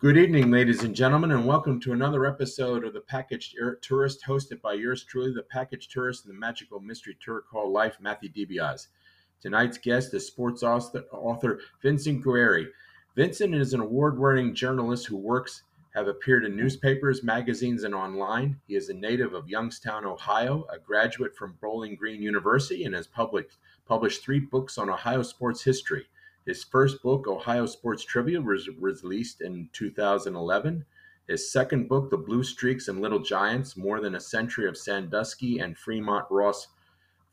Good evening, ladies and gentlemen, and welcome to another episode of the Package Tourist, hosted by yours truly, the Package Tourist and the magical mystery tour called Life, Matthew DiBiase. Tonight's guest is sports author, author Vincent Guerrieri. Vincent is an award-winning journalist who works have appeared in newspapers, magazines, and online. He is a native of Youngstown, Ohio, a graduate from Bowling Green University, and has published published three books on Ohio sports history. His first book, Ohio Sports Trivia, was released in 2011. His second book, The Blue Streaks and Little Giants More Than a Century of Sandusky and Fremont Ross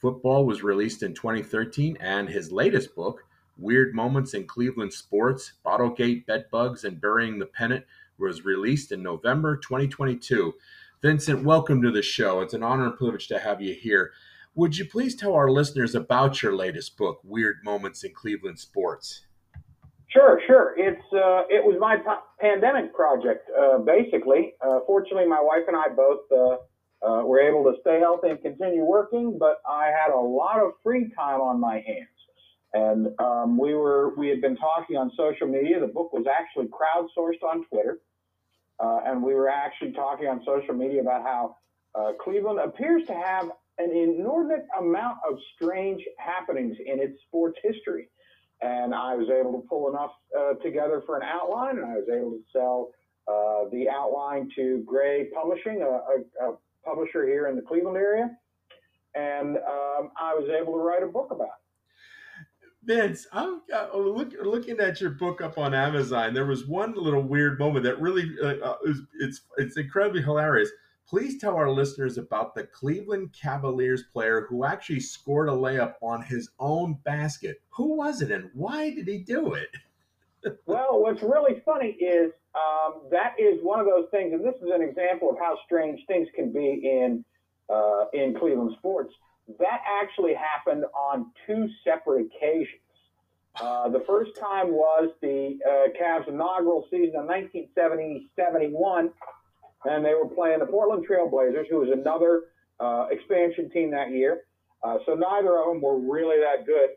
Football, was released in 2013. And his latest book, Weird Moments in Cleveland Sports Bottlegate, Bedbugs, and Burying the Pennant, was released in November 2022. Vincent, welcome to the show. It's an honor and privilege to have you here. Would you please tell our listeners about your latest book, Weird Moments in Cleveland Sports? Sure, sure. It's uh, it was my p- pandemic project, uh, basically. Uh, fortunately, my wife and I both uh, uh, were able to stay healthy and continue working, but I had a lot of free time on my hands, and um, we were we had been talking on social media. The book was actually crowdsourced on Twitter, uh, and we were actually talking on social media about how Cleveland appears to have an inordinate amount of strange happenings in its sports history. And I was able to pull enough uh, together for an outline, and I was able to sell uh, the outline to Gray Publishing, a, a, a, publisher here in the Cleveland area. And um, I was able to write a book about it. Vince, I'm uh, look, looking at your book up on Amazon. There was one little weird moment that really uh, uh is, it's it's incredibly hilarious. Please tell our listeners about the Cleveland Cavaliers player who actually scored a layup on his own basket. Who was it and why did he do it? well, what's really funny is um, that is one of those things, and this is an example of how strange things can be in uh, in Cleveland sports. That actually happened on two separate occasions. Uh, the first time was the uh, Cavs' inaugural season in 1970 71 and they were playing the Portland Trailblazers, who was another uh, expansion team that year. Uh, so neither of them were really that good.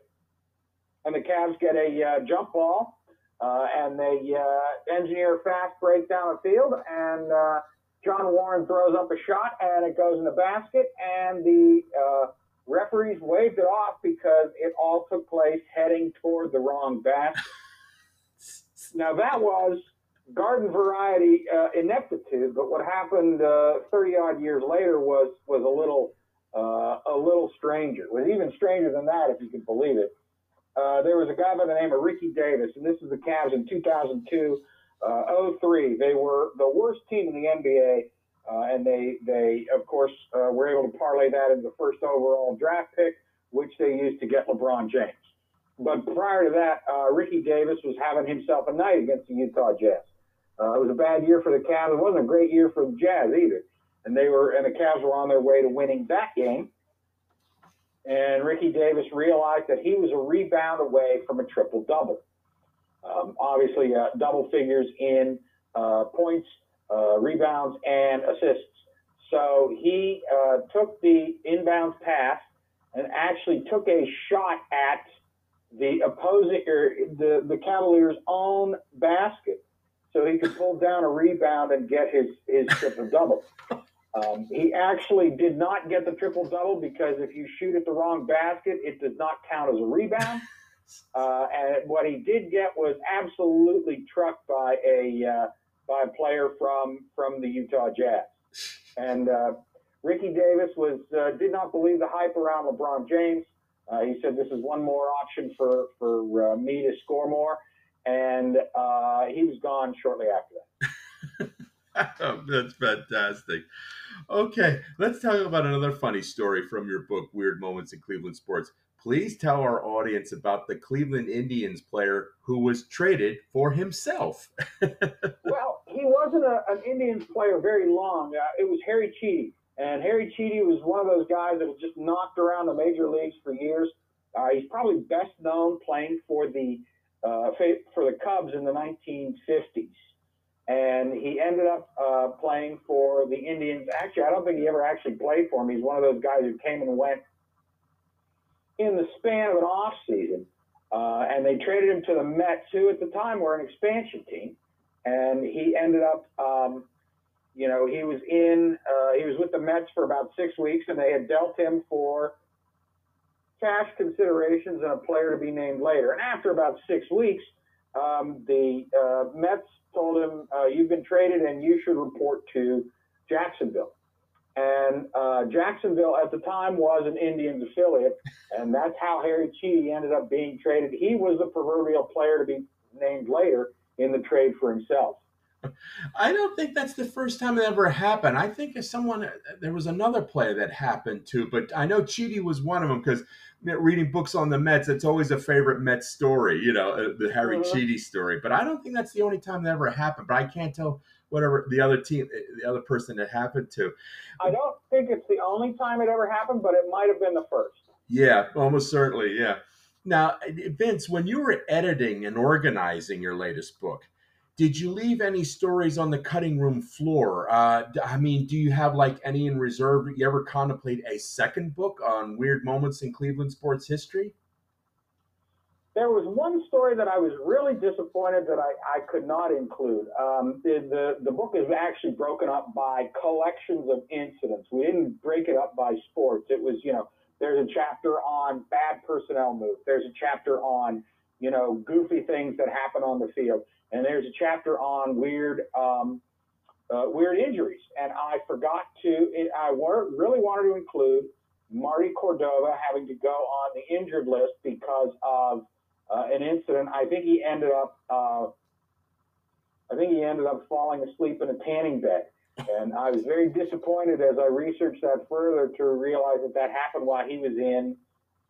And the Cavs get a uh, jump ball, uh, and they uh, engineer a fast break down the field, and uh, John Warren throws up a shot, and it goes in the basket, and the referees waved it off because it all took place heading toward the wrong basket. now that was garden variety uh, ineptitude. But what happened uh, 30 odd years later was was a little uh, a little stranger. It was even stranger than that, if you can believe it. Uh, there was a guy by the name of Ricky Davis, and this is the Cavs in 2002, uh, 03. They were the worst team in the NBA, and they they of course were able to parlay that into the first overall draft pick, which they used to get LeBron James. But prior to that, Ricky Davis was having himself a night against the Utah Jazz. Uh, it was a bad year for the Cavs. It wasn't a great year for the Jazz either. And they were, and the Cavs were on their way to winning that game. And Ricky Davis realized that he was a rebound away from a triple double. Um, obviously, uh, double figures in uh, points, uh, rebounds, and assists. So he uh, took the inbounds pass and actually took a shot at the opposing or the the Cavaliers' own basket so he could pull down a rebound and get his, his triple double. Um, he actually did not get the triple double because if you shoot at the wrong basket, it does not count as a rebound. Uh, and what he did get was absolutely trucked by a uh, by a player from from the Utah Jazz. And uh, Ricky Davis was uh, did not believe the hype around LeBron James. Uh, he said this is one more option for for uh, me to score more and uh, he was gone shortly after that. That's fantastic. Okay, let's talk about another funny story from your book, Weird Moments in Cleveland Sports. Please tell our audience about the Cleveland Indians player who was traded for himself. well, he wasn't a, an Indians player very long. Uh, it was Harry Chiti. And Harry Chiti was one of those guys that was just knocked around the major leagues for years. Uh, he's probably best known playing for the uh, for the Cubs in the 1950s. And he ended up uh, playing for the Indians. Actually, I don't think he ever actually played for them. He's one of those guys who came and went in the span of an off season. Uh, and they traded him to the Mets, who at the time were an expansion team. and he ended up, um, you know, he was in, uh, he was with the Mets for about six weeks, and they had dealt him for cash considerations and a player to be named later. And after about six weeks, um, the uh, Mets told him, uh, "You've been traded, and you should report to Jacksonville." And uh, Jacksonville at the time was an Indians affiliate, and that's how Harry Chiti ended up being traded. He was the proverbial player to be named later in the trade for himself. I don't think that's the first time it ever happened. I think if someone there was another player that happened to, but I know Chiti was one of them because reading books on the Mets, it's always a favorite Mets story, you know, uh, the Harry. Chiti story. But I don't think that's the only time that ever happened. But I can't tell whatever the other team, eh, the other person that happened to. I don't think it's the only time it ever happened, but it might have been the first. Yeah, almost certainly. Yeah. Now, Vince, when you were editing and organizing your latest book, did you leave any stories on the cutting room floor? Uh, I mean, do you have like any in reserve? You ever contemplate a second book on weird moments in Cleveland sports history? There was one story that I was really disappointed that I, I could not include. Um, the, the, the book is actually broken up by collections of incidents. We didn't break it up by sports. It was, you know, there's a chapter on bad personnel moves. There's a chapter on, you know, goofy things that happen on the field. And there's a chapter on weird, um, uh, weird injuries. And I forgot to, I were, really wanted to include Marty Cordova having to go on the injured list because of uh, an incident. I think he ended up, uh, I think he ended up falling asleep in a tanning bed. And I was very disappointed as I researched that further to realize that that happened while he was in,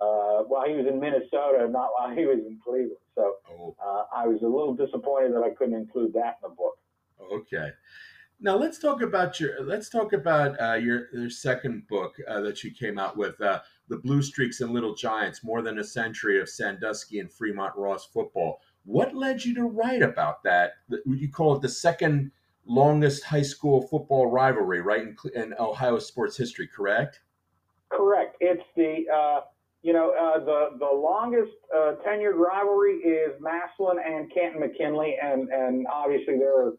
uh, while he was in Minnesota, not while he was in Cleveland. So oh. uh, I was a little disappointed that I couldn't include that in the book. Okay. Now let's talk about your let's talk about uh, your your second book uh, that you came out with, uh, the Blue Streaks and Little Giants: More Than a Century of Sandusky and Fremont Ross Football. What led you to write about that? You call it the second longest high school football rivalry, right in, in Ohio sports history, correct? Correct. It's the uh, you know uh, the the longest uh, tenured rivalry is Massillon and Canton McKinley, and and obviously there are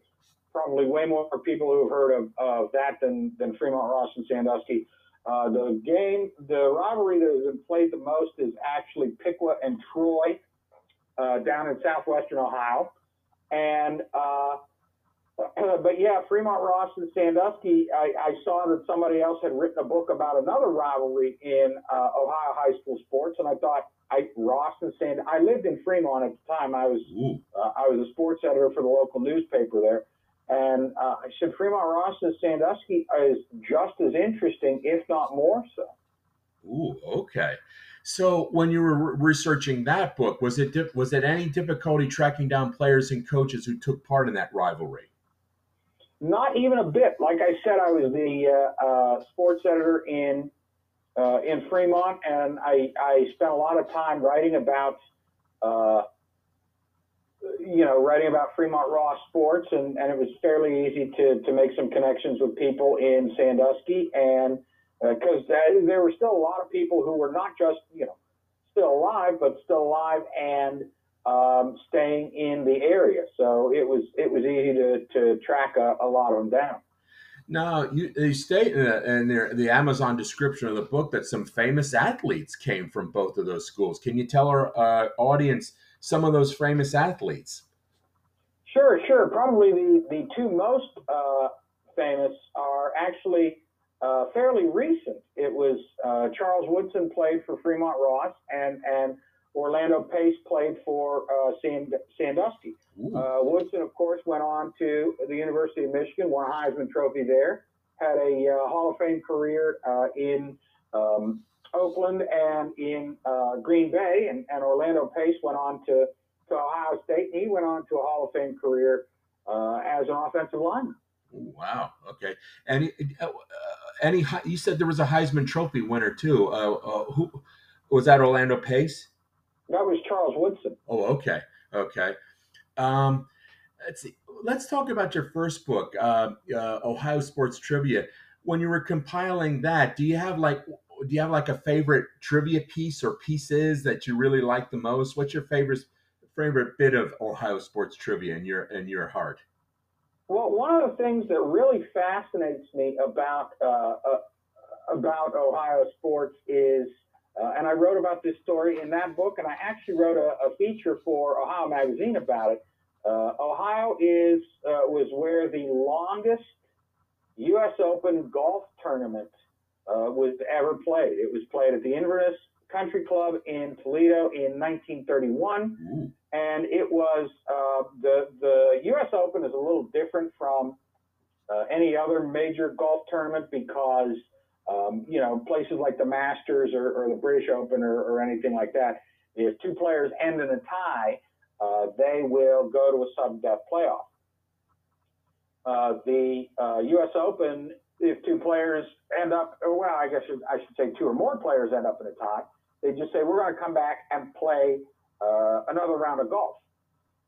probably way more people who have heard of, of that than than Fremont Ross and Sandusky. Uh, the game, the rivalry that has been played the most is actually Piqua and Troy uh, down in southwestern Ohio, and uh, but yeah, Fremont Ross and Sandusky, I, I, saw that somebody else had written a book about another rivalry in uh, Ohio high school sports, and I thought, I Ross and Sand. I lived in Fremont at the time. I was uh, I was a sports editor for the local newspaper there, and uh, I said Fremont Ross and Sandusky is just as interesting, if not more so. Ooh, okay. So when you were researching that book, was it was it any difficulty tracking down players and coaches who took part in that rivalry? Not even a bit. Like I said, I was the uh, uh, sports editor in uh, in Fremont, and I, I spent a lot of time writing about uh, you know writing about Fremont Ross sports, and, and it was fairly easy to to make some connections with people in Sandusky, and because uh, there were still a lot of people who were not just you know still alive, but still alive and um, staying in the area. So it was it was easy to, to track a, a lot of them down. Now, you, you state in, in their, the Amazon description of the book that some famous athletes came from both of those schools. Can you tell our uh, audience some of those famous athletes? Sure, sure. Probably the, the two most uh, famous are actually uh, fairly recent. It was uh, Charles Woodson played for Fremont Ross, and and Orlando Pace played for uh, Sand, Sandusky. Uh, Woodson, of course, went on to the University of Michigan, won a Heisman Trophy there, had a uh, Hall of Fame career uh, in um, Oakland and in uh, Green Bay, and, and, Orlando Pace went on to, to Ohio State, and he went on to a Hall of Fame career uh, as an offensive lineman. Wow. Okay. And any you said there was a Heisman Trophy winner too. who was that? Orlando Pace. That was Charles Woodson. Oh, okay, okay. Um, let's see. Let's talk about your first book, uh, uh, Ohio Sports Trivia. When you were compiling that, do you have like do you have like a favorite trivia piece or pieces that you really like the most? What's your favorite favorite bit of Ohio sports trivia in your in your heart? Well, one of the things that really fascinates me about uh, uh, about Ohio sports is, uh, and I wrote about this story in that book, and I actually wrote a, a feature for Ohio Magazine about it. Uh, Ohio is uh, was where the longest U.S. Open golf tournament uh, was ever played. It was played at the Inverness Country Club in Toledo in 1931, Ooh. and it was uh, the the U.S. Open is a little different from uh, any other major golf tournament because um, you know places like the Masters or, or the British Open or, or, anything like that. If two players end in a tie, uh, they will go to a sudden death playoff. Uh, the U.S. Uh, Open if two players end up, well, I guess I should say two or more players end up in a tie, they just say, we're going to come back and play uh, another round of golf.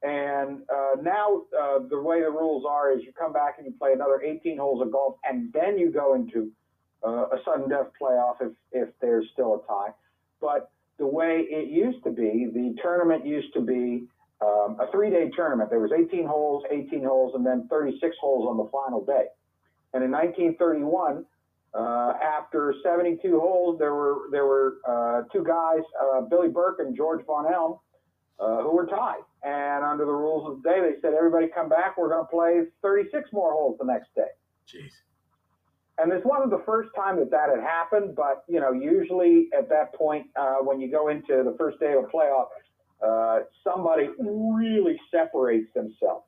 And uh, now uh, the way the rules are is you come back and you play another 18 holes of golf, and then you go into uh, a sudden death playoff if, if there's still a tie. But the way it used to be, the tournament used to be um, a three-day tournament. There was 18 holes, 18 holes, and then 36 holes on the final day. And in 1931, uh, after 72 holes, there were there were uh, two guys, uh, Billy Burke and George Von Elm, uh, who were tied. And under the rules of the day, they said, "Everybody come back. We're going to play 36 more holes the next day." Jeez. And this wasn't the first time that that had happened, but you know, usually at that point, uh, when you go into the first day of a playoff, uh, somebody really separates themselves.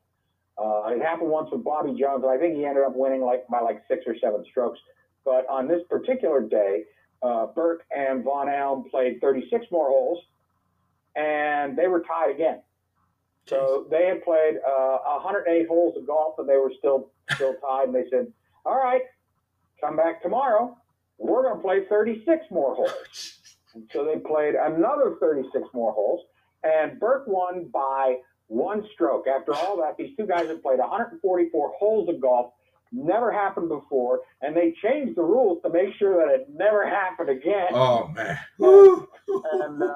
Uh, it happened once with Bobby Jones, and I think he ended up winning like by like six or seven strokes. But on this particular day, uh, Burke and Von Elm played 36 more holes, and they were tied again. So they had played uh, 108 holes of golf, and they were still still tied. And they said, "All right, come back tomorrow. We're going to play 36 more holes." And so they played another 36 more holes, and Burke won by one stroke. After all that, these two guys had played 144 holes of golf, never happened before, and they changed the rules to make sure that it never happened again. Oh man! And, and uh,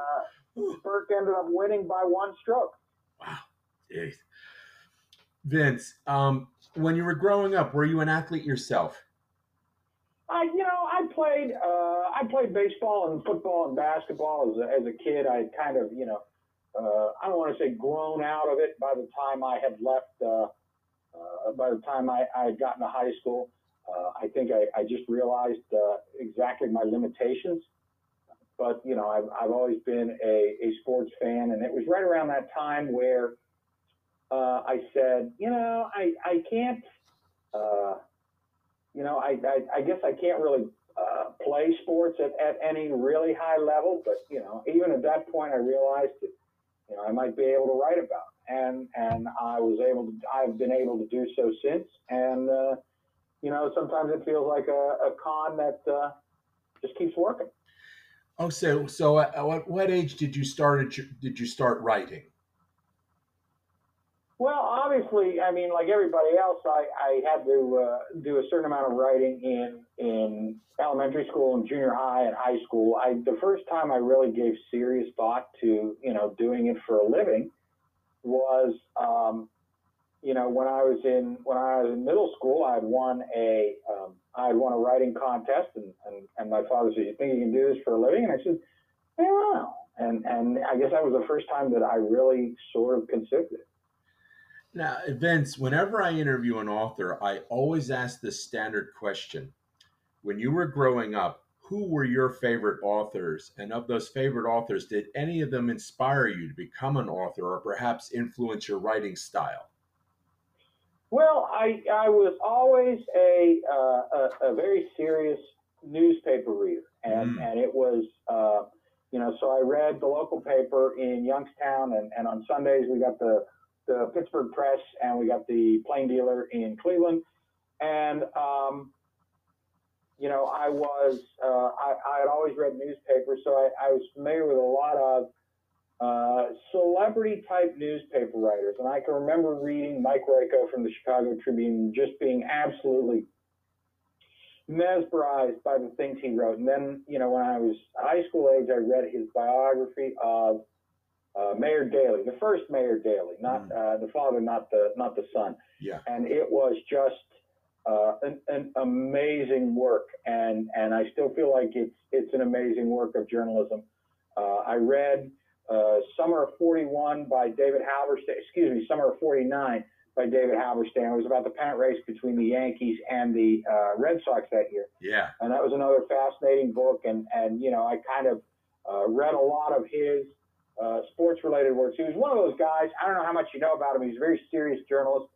Burke ended up winning by one stroke. Wow, jeez. Vince, um, when you were growing up, were you an athlete yourself? I, you know, I played, uh, I played baseball and football and basketball as a, as a kid. I kind of, you know, uh, I don't want to say grown out of it by the time I had left, uh, uh, by the time I, I had gotten to high school. Uh, I think I, I just realized uh, exactly my limitations. But, you know, I've, I've always been a, a sports fan, and it was right around that time where uh, I said, you know, I, I can't, uh, you know, I, I, I guess I can't really uh, play sports at, at any really high level. But, you know, even at that point, I realized that you know, I might be able to write about. And and I was able to. I've been able to do so since. And uh, you know, sometimes it feels like a, a con that uh, just keeps working. Oh, so so at what, what age did you start? Did you start writing? Well, obviously, I mean, like everybody else, I, I had to uh, do a certain amount of writing in in elementary school and junior high and high school. I the first time I really gave serious thought to you know doing it for a living was um, you know when I was in when I was in middle school. I had won a um, I had won a writing contest, and, and and my father said, "You think you can do this for a living?" And I said, "I don't know." And and I guess that was the first time that I really sort of considered it. Now, Vince, whenever I interview an author, I always ask this standard question. When you were growing up, who were your favorite authors? And of those favorite authors, did any of them inspire you to become an author or perhaps influence your writing style? Well, I, I was always a, uh, a, a, very serious newspaper reader. And, mm. and it was, uh, you know, so I read the local paper in Youngstown, and, and on Sundays we got the the Pittsburgh Press, and we got the Plain Dealer in Cleveland. And, um, you know, I was, uh, I, I, had always read newspapers, so I, I was familiar with a lot of uh, celebrity type newspaper writers. And I can remember reading Mike Royko from the Chicago Tribune, just being absolutely mesmerized by the things he wrote. And then, you know, when I was high school age, I read his biography of uh, Mayor Daley, the first Mayor Daley, not Mm. uh, the father, not the not the son. Yeah. And it was just uh, an, an amazing work, and and I still feel like it's it's an amazing work of journalism. Uh, I read uh, Summer of '41 by David Halberstam. Excuse me, Summer of '49 by David Halberstam. It was about the pennant race between the Yankees and the uh, Red Sox that year Yeah. and that was another fascinating book. And and you know, I kind of uh, read a lot of his uh, sports related works. He was one of those guys. I don't know how much you know about him. He's a very serious journalist.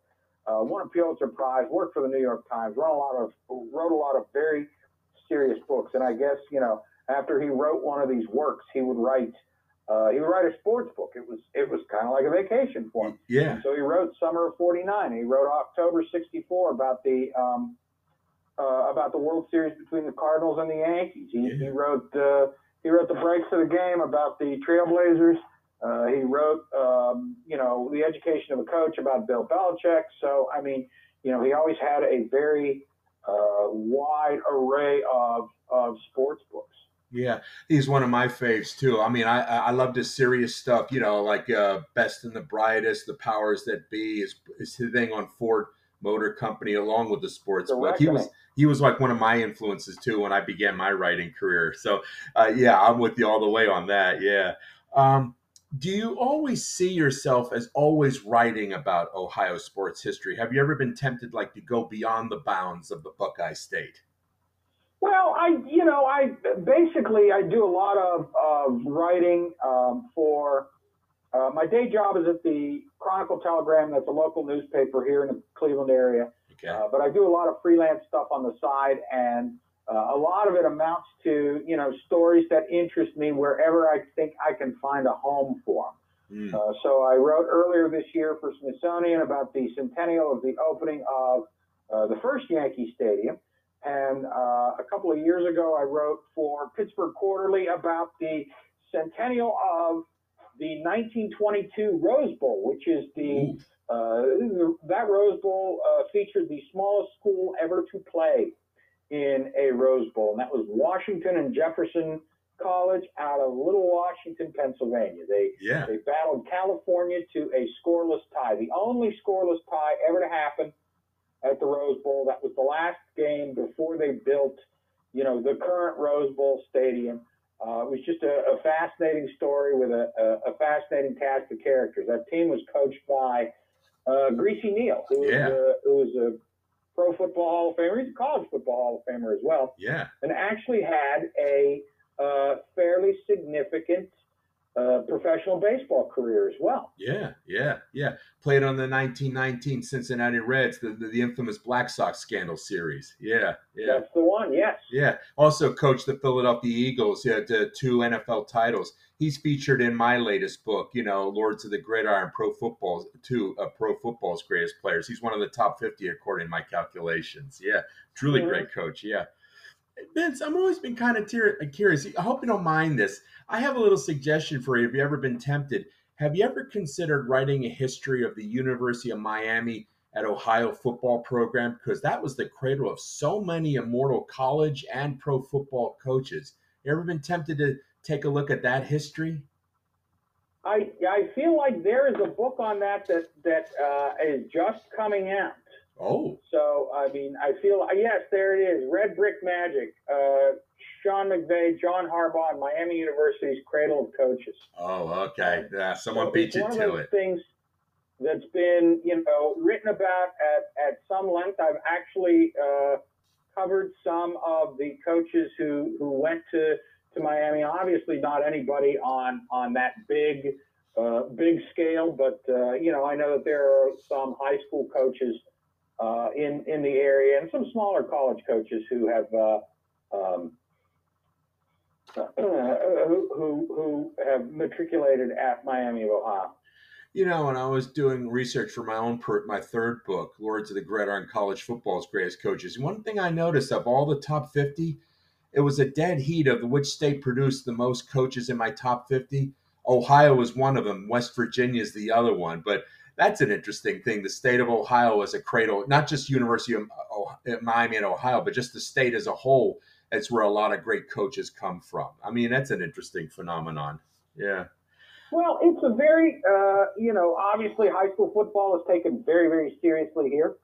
Uh, won a Pulitzer Prize. Worked for the New York Times. Wrote a lot of wrote a lot of very serious books. And I guess you know, after he wrote one of these works, he would write. Uh, he would write a sports book. It was it was kind of like a vacation for him. Yeah. So he wrote Summer of '49. He wrote October '64 about the um, uh, about the World Series between the Cardinals and the Yankees. He, Yeah. he wrote uh, he wrote the breaks of the game about the Trailblazers. Uh, he wrote um, you know the education of a coach about Bill Belichick. So I mean you know he always had a very uh, wide array of of sports books. Yeah, he's one of my faves too. I mean, I I love his serious stuff. You know, like uh, Best and the Brightest, The Powers That Be, his his thing on Ford Motor Company, along with the sports book. He was he was like one of my influences too when I began my writing career. So, uh, yeah, I'm with you all the way on that. Yeah. Um, do you always see yourself as always writing about Ohio sports history? Have you ever been tempted like to go beyond the bounds of the Buckeye State? Well, I, you know, I basically I do a lot of, of writing um, for uh, my day job is at the Chronicle Telegram. That's a local newspaper here in the Cleveland area. Okay. Uh, but I do a lot of freelance stuff on the side, and uh, a lot of it amounts to you know stories that interest me wherever I think I can find a home for 'em. Mm, Uh, so I wrote earlier this year for Smithsonian about the centennial of the opening of uh, the first Yankee Stadium. And uh, a couple of years ago, I wrote for Pittsburgh Quarterly about the centennial of the 1922 Rose Bowl, which is the uh, that Rose Bowl uh, featured the smallest school ever to play in a Rose Bowl, and that was Washington and Jefferson College out of Little Washington, Pennsylvania. They yeah. they battled California to a scoreless tie, the only scoreless tie ever to happen at the Rose Bowl. That was the last game before they built, you know, the current Rose Bowl stadium. Uh, it was just a, a fascinating story with a, a, a fascinating cast of characters. That team was coached by uh, Greasy Neal, who was, Yeah. a, who was a Pro Football Hall of Famer. He's a College Football Hall of Famer as well Yeah. and actually had a uh, fairly significant uh, professional baseball career as well. Yeah, yeah, yeah. Played on the 1919 Cincinnati Reds, the, the, the infamous Black Sox scandal series. Yeah, yeah, That's the one, yes. yeah. Also coached the Philadelphia Eagles. He had uh, two NFL titles. He's featured in my latest book, you know, Lords of the Gridiron, Pro Football, two uh, Pro Football's greatest players. He's one of the top 50 according to my calculations. Yeah, truly Mhm. great coach. Yeah. Vince, I'm always been kind of tear- curious. I hope you don't mind this. I have a little suggestion for you. Have you ever been tempted? Have you ever considered writing a history of the University of Miami at Ohio football program? Because that was the cradle of so many immortal college and pro football coaches. You ever been tempted to take a look at that history? I, I feel like there is a book on that that, that uh, is just coming out. Oh, So, I mean, I feel, yes, there it is Red Brick Magic, uh, Sean McVay, John Harbaugh, and Miami University's Cradle of Coaches. oh, okay. Yeah, someone So beat you one of to it. Things that's been, you know, written about at, at some length. I've actually uh, covered some of the coaches who, who went to, to Miami. Obviously, not anybody on on that big uh, big scale, but uh, you know, I know that there are some high school coaches uh, in in the area and some smaller college coaches who have. Uh, um, who, who have matriculated at Miami of Ohio. You know, when I was doing research for my own per, my third book, Lords of the Gridiron College Football's Greatest Coaches, one thing I noticed of all the top 50, it was a dead heat of which state produced the most coaches in my top 50. Ohio was one of them. West Virginia is the other one. But that's an interesting thing. The state of Ohio as a cradle, not just University of Oh- Miami and Ohio, but just the state as a whole. That's where a lot of great coaches come from. I mean, that's an interesting phenomenon. Yeah. Well, it's a very, uh, you know, obviously high school football is taken very, very seriously here.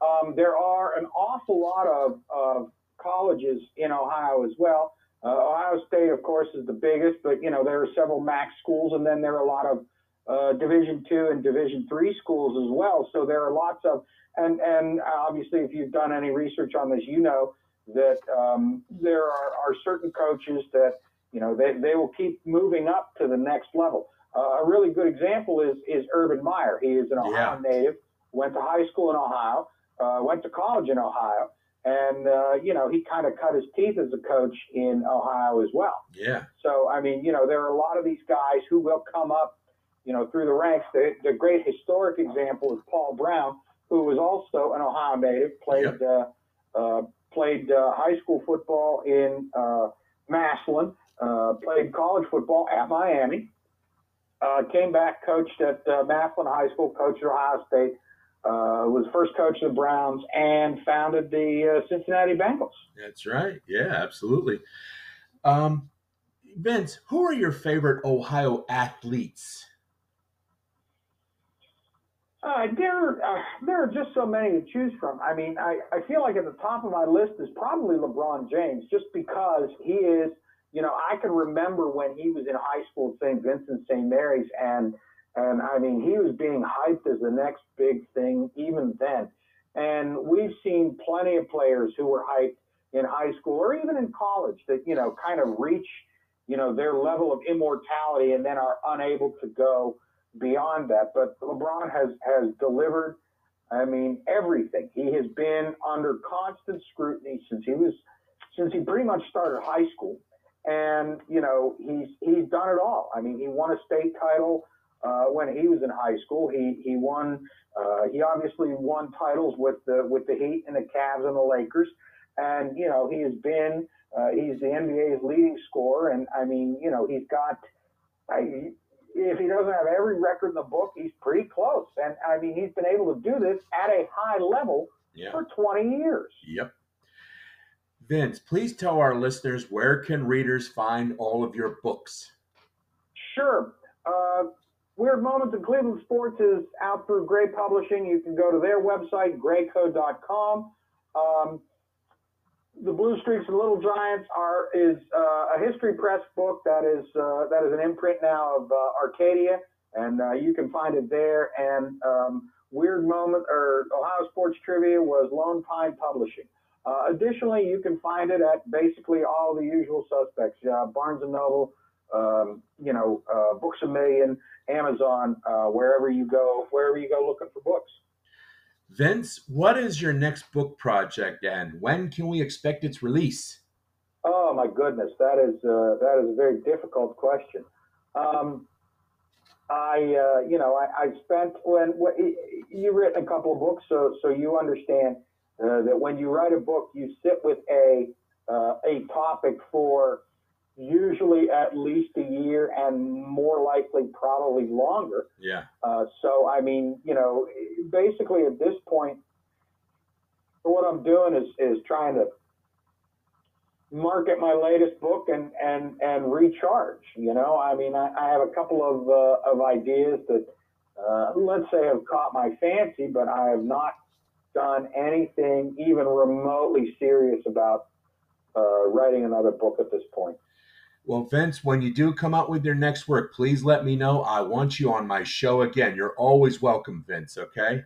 Um, there are an awful lot of, of colleges in Ohio as well. Uh, Ohio State, of course, is the biggest, but you know there are several MAC schools, and then there are a lot of uh, Division two and Division three schools as well. So there are lots of, and and obviously, if you've done any research on this, you know that um, there are, are certain coaches that you know they, they will keep moving up to the next level. Uh, a really good example is is Urban Meyer. He is an Ohio yeah. native, went to high school in Ohio, uh, went to college in Ohio, and uh, you know he kind of cut his teeth as a coach in Ohio as well. Yeah. So I mean, you know, there are a lot of these guys who will come up, you know, through the ranks. The, the great historic example is Paul Brown, who was also an Ohio native, played yep. uh, uh, played uh, high school football in uh, Massillon, uh, played college football at Miami, came back, coached at Massillon High School, coached at Ohio State uh, was first coach of the Browns and founded the uh, Cincinnati Bengals. That's right. Yeah, absolutely. Um, Vince, who are your favorite Ohio athletes? Uh, there, uh, there are just so many to choose from. I mean, I, I feel like at the top of my list is probably LeBron James, just because he is, you know, I can remember when he was in high school at St. Vincent St. Mary's, and and I mean, he was being hyped as the next big thing even then. And we've seen plenty of players who were hyped in high school or even in college that, you know, kind of reach, you know, their level of immortality and then are unable to go beyond that. But LeBron has, has delivered, I mean, everything. He has been under constant scrutiny since he was, since he pretty much started high school. And, you know, he's, he's done it all. I mean, he won a state title uh, when he was in high school. He he won. Uh, he obviously won titles with the with the Heat and the Cavs and the Lakers, and you know he has been. Uh, he's the NBA's leading scorer, and I mean, you know, he's got. I, if he doesn't have every record in the book, he's pretty close. And I mean, he's been able to do this at a high level yeah. for 20 years. Yep. Vince, please tell our listeners where can readers find all of your books? Sure. Uh, Weird Moments in Cleveland Sports is out through Gray Publishing. You can go to their website, grayco.com. Um, the Blue Streaks and Little Giants are is uh, a history press book that is uh, that is an imprint now of uh, Arcadia, and uh, you can find it there. And um, Weird Moment or Ohio Sports Trivia was Lone Pine Publishing. Uh, additionally, you can find it at basically all the usual suspects: uh, Barnes and Noble, um, you know, Books a Million. Amazon, wherever you go, wherever you go looking for books. Vince, what is your next book project, and when can we expect its release? Oh my goodness, that is uh, that is a very difficult question. Um, I, uh, you know, I, I spent when, when you've written a couple of books, so so you understand uh, that when you write a book, you sit with a uh, a topic for usually at least a year and more likely probably longer. Yeah. Uh, so, I mean, you know, basically at this point, what I'm doing is, is trying to market my latest book and, and, and recharge, you know, I mean, I, I have a couple of, uh, of ideas that, uh, let's say have caught my fancy, but I have not done anything even remotely serious about uh, writing another book at this point. Well, Vince, when you do come out with your next work, please let me know. I want you on my show again. You're always welcome, Vince, okay?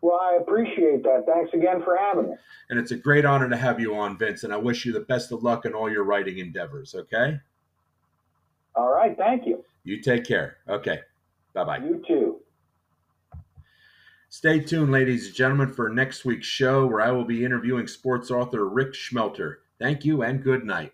Well, I appreciate that. Thanks again for having me. And it's a great honor to have you on, Vince, and I wish you the best of luck in all your writing endeavors, okay? All right. Thank you. You take care. Okay. Bye bye. You too. Stay tuned, ladies and gentlemen, for next week's show where I will be interviewing sports author Rick Schmelter. Thank you and good night.